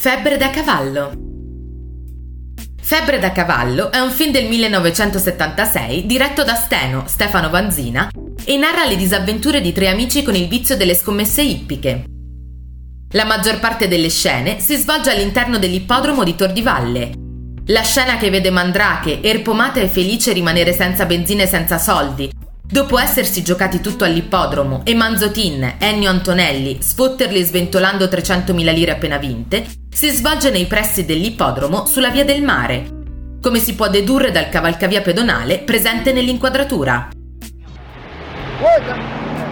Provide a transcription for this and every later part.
Febbre da cavallo. Febbre da cavallo è un film del 1976 diretto da Steno, Stefano Vanzina, e narra le disavventure di tre amici con il vizio delle scommesse ippiche. La maggior parte delle scene si svolge all'interno dell'ippodromo di Tor di Valle. La scena che vede Mandrake, Erpomata e Felice rimanere senza benzina e senza soldi, Dopo essersi giocati tutto all'ippodromo e Manzotin, Ennio Antonelli sfotterli sventolando 300.000 lire appena vinte, si svolge nei pressi dell'ippodromo sulla via del mare, come si può dedurre dal cavalcavia pedonale presente nell'inquadratura. Guarda!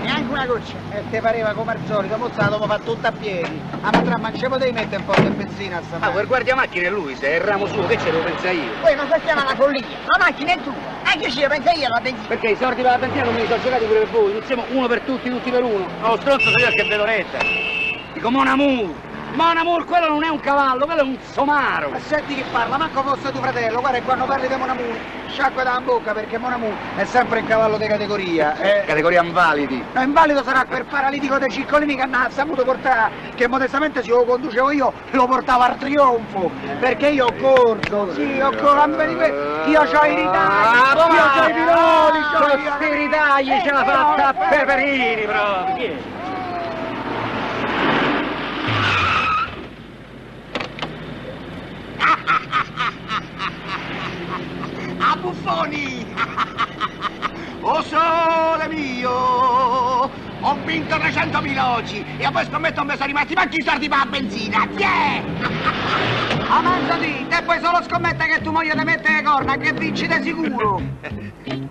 neanche una goccia. E te pareva come al solito, mo la dopo fa tutta a piedi. A ma ma ci potevi mettere un po' di benzina a sta Ah, quel guardiamacchine è lui, se è il ramo suo, che ce lo pensa io? Poi ma questa è una follia, la macchina è tua, anche ci pensa io la benzina. Perché i soldi per la benzina non me li sono giocati pure per voi, non siamo uno per tutti, tutti per uno. No, lo stronzo sei io che vedo retta. Dico Mon Amour, Mon Amour, quello non è un cavallo, quello è un somaro. Ma senti chi parla, manco fosse tuo fratello, guarda quando parli di Mon Amour, sciacqua da bocca perché Mon Amour è sempre un cavallo di categoria. Eh. Categoria invalidi. No, invalido sarà quel paralitico dei ciccolini che hanno saputo portare, che modestamente se lo conducevo io, lo portavo al trionfo, perché io ho corso, sì, ho corso, io ho i ritagli, ah, io ho i piloni, c'ho i ritagli, ce l'ha fatta a Peperini proprio. A buffoni! oh sole mio! Ho vinto 300.000 oggi e a voi scommetto mi sono rimasti manchi i soldi per la benzina! Tiè! Amanzati, te puoi solo scommettere che tu moglie ti mette le corna che vinci di sicuro!